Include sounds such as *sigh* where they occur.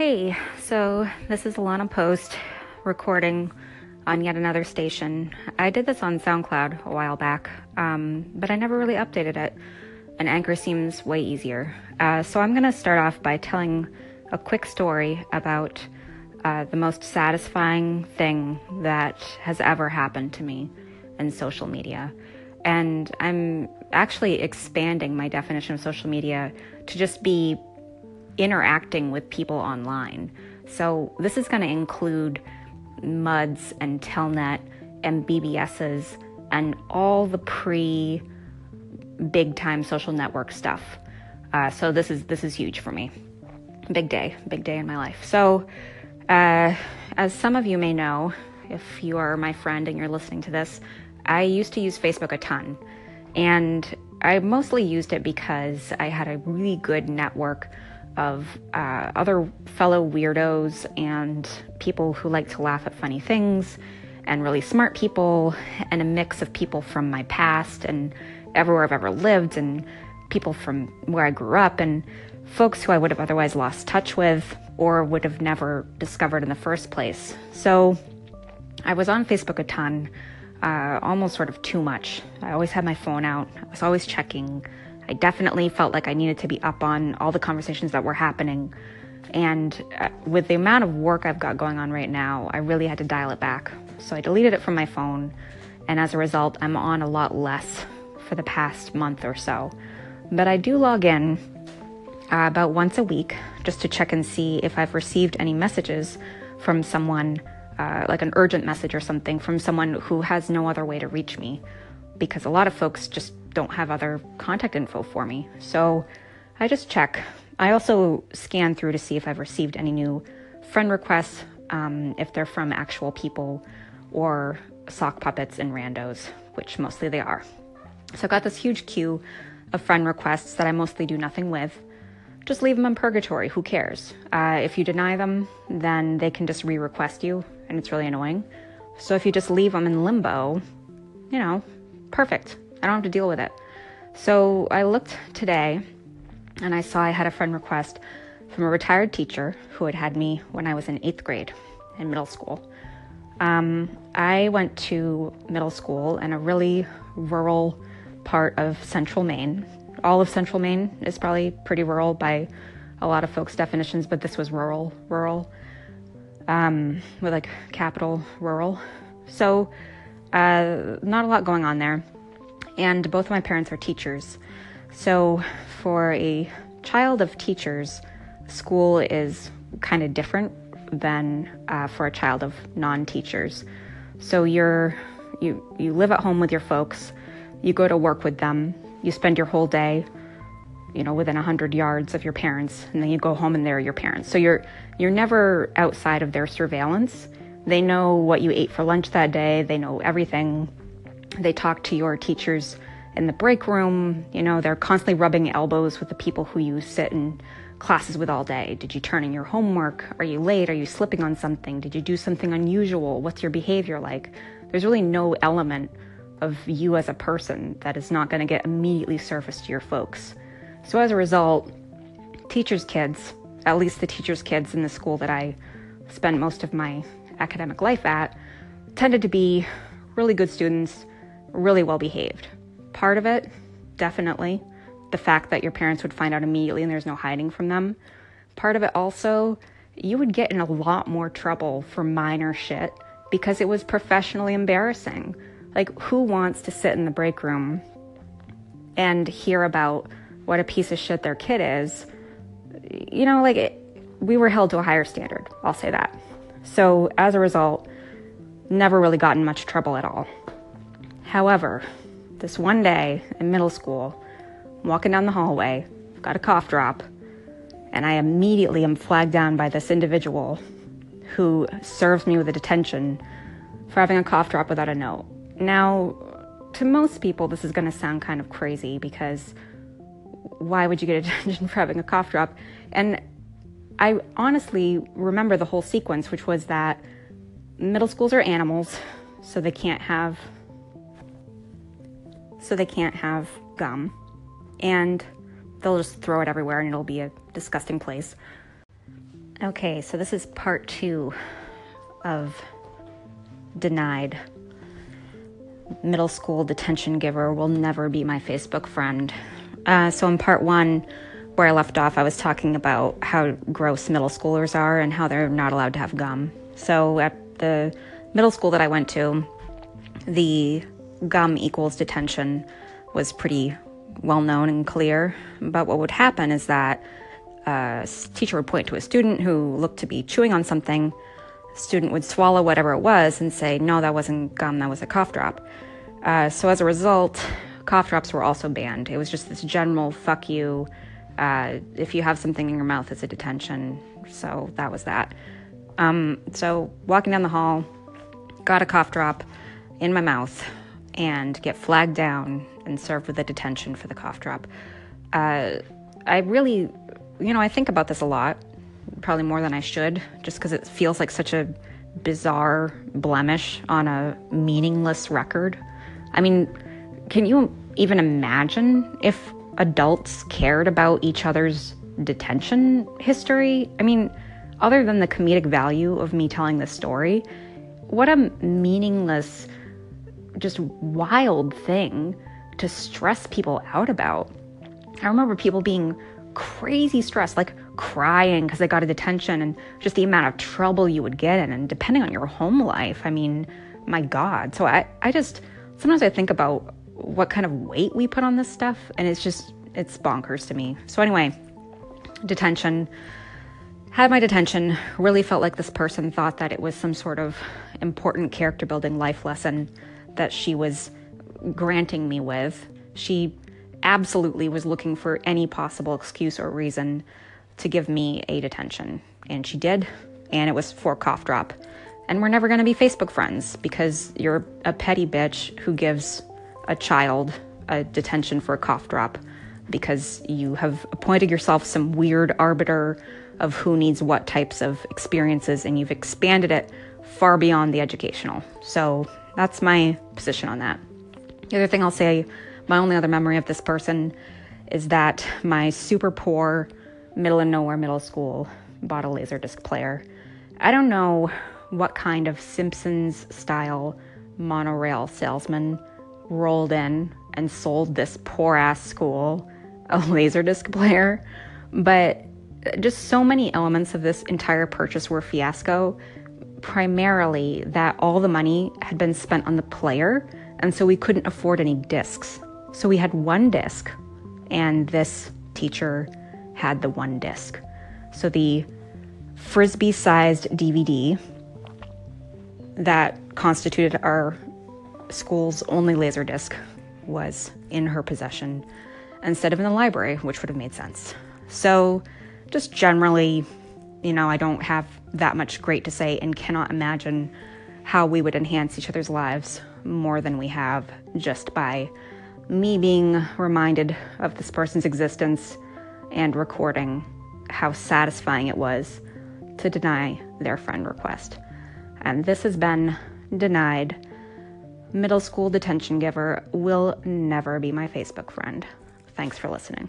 Hey, so this is Alana Post recording on yet another station. I did this on SoundCloud a while back, um, but I never really updated it, and Anchor seems way easier. Uh, so I'm going to start off by telling a quick story about uh, the most satisfying thing that has ever happened to me in social media. And I'm actually expanding my definition of social media to just be interacting with people online. So this is going to include MUDs and Telnet and BBSs and all the pre big time social network stuff. Uh, so this is this is huge for me. Big day, big day in my life. So, uh, as some of you may know, if you are my friend and you're listening to this, I used to use Facebook a ton, and I mostly used it because I had a really good network of uh, other fellow weirdos and people who like to laugh at funny things and really smart people and a mix of people from my past and everywhere I've ever lived and people from where I grew up and folks who I would have otherwise lost touch with or would have never discovered in the first place. So I was on Facebook a ton, uh, almost sort of too much. I always had my phone out, I was always checking. I definitely felt like I needed to be up on all the conversations that were happening. And uh, with the amount of work I've got going on right now, I really had to dial it back. So I deleted it from my phone. And as a result, I'm on a lot less for the past month or so. But I do log in uh, about once a week just to check and see if I've received any messages from someone, uh, like an urgent message or something from someone who has no other way to reach me. Because a lot of folks just don't have other contact info for me. So I just check. I also scan through to see if I've received any new friend requests, um, if they're from actual people or sock puppets and randos, which mostly they are. So I got this huge queue of friend requests that I mostly do nothing with. Just leave them in purgatory. Who cares? Uh, if you deny them, then they can just re request you, and it's really annoying. So if you just leave them in limbo, you know, perfect. I don't have to deal with it. So I looked today and I saw I had a friend request from a retired teacher who had had me when I was in eighth grade in middle school. Um, I went to middle school in a really rural part of central Maine. All of central Maine is probably pretty rural by a lot of folks' definitions, but this was rural, rural, um, with like capital rural. So, uh, not a lot going on there. And both of my parents are teachers. So, for a child of teachers, school is kind of different than uh, for a child of non-teachers. So you're you you live at home with your folks, you go to work with them, you spend your whole day, you know, within hundred yards of your parents, and then you go home and they're your parents. So you're you're never outside of their surveillance. They know what you ate for lunch that day. They know everything. They talk to your teachers in the break room. You know, they're constantly rubbing elbows with the people who you sit in classes with all day. Did you turn in your homework? Are you late? Are you slipping on something? Did you do something unusual? What's your behavior like? There's really no element of you as a person that is not going to get immediately surfaced to your folks. So as a result, teachers' kids, at least the teachers' kids in the school that I spent most of my academic life at, tended to be really good students, really well behaved. Part of it, definitely, the fact that your parents would find out immediately and there's no hiding from them. Part of it also, you would get in a lot more trouble for minor shit because it was professionally embarrassing. Like, who wants to sit in the break room and hear about what a piece of shit their kid is? You know, like, it, we were held to a higher standard, I'll say that. So, as a result, never really got in much trouble at all. However, this one day in middle school, I'm walking down the hallway, I've got a cough drop, and I immediately am flagged down by this individual who serves me with a detention for having a cough drop without a note. Now, to most people, this is going to sound kind of crazy because why would you get a *laughs* detention for having a cough drop? And I honestly remember the whole sequence, which was that middle schools are animals, so they can't have so they can't have gum. And they'll just throw it everywhere and it'll be a disgusting place. Okay, so this is part two of Denied. Middle school detention giver will never be my Facebook friend. Uh, so, in part one, where I left off, I was talking about how gross middle schoolers are and how they're not allowed to have gum. So, at the middle school that I went to, the gum equals detention was pretty well known and clear. But what would happen is that a teacher would point to a student who looked to be chewing on something. The student would swallow whatever it was and say, No, that wasn't gum, that was a cough drop. Uh, so as a result, cough drops were also banned. It was just this general fuck you. Uh, if you have something in your mouth, it's a detention. So that was that. Um, so walking down the hall, got a cough drop in my mouth and get flagged down and served with a detention for the cough drop. Uh, I really you know, I think about this a lot, probably more than I should, just because it feels like such a bizarre blemish on a meaningless record. I mean, can you even imagine if adults cared about each other's detention history? I mean, other than the comedic value of me telling this story, what a meaningless, just wild thing to stress people out about. I remember people being crazy stressed, like crying because they got a detention and just the amount of trouble you would get in. And depending on your home life, I mean, my God. So I, I just, sometimes I think about what kind of weight we put on this stuff, and it's just, it's bonkers to me. So anyway, detention. Had my detention, really felt like this person thought that it was some sort of important character building life lesson that she was granting me with. She absolutely was looking for any possible excuse or reason to give me a detention. And she did, and it was for cough drop. And we're never going to be Facebook friends because you're a petty bitch who gives a child a detention for a cough drop because you have appointed yourself some weird arbiter of who needs what types of experiences and you've expanded it far beyond the educational. So that's my position on that. The other thing I'll say my only other memory of this person is that my super poor middle and nowhere middle school bought a laserdisc player. I don't know what kind of Simpsons style monorail salesman rolled in and sold this poor ass school a *laughs* laserdisc player, but just so many elements of this entire purchase were fiasco. Primarily, that all the money had been spent on the player, and so we couldn't afford any discs. So we had one disc, and this teacher had the one disc. So the frisbee sized DVD that constituted our school's only laser disc was in her possession instead of in the library, which would have made sense. So, just generally, you know, I don't have that much great to say and cannot imagine how we would enhance each other's lives more than we have just by me being reminded of this person's existence and recording how satisfying it was to deny their friend request. And this has been denied. Middle school detention giver will never be my Facebook friend. Thanks for listening.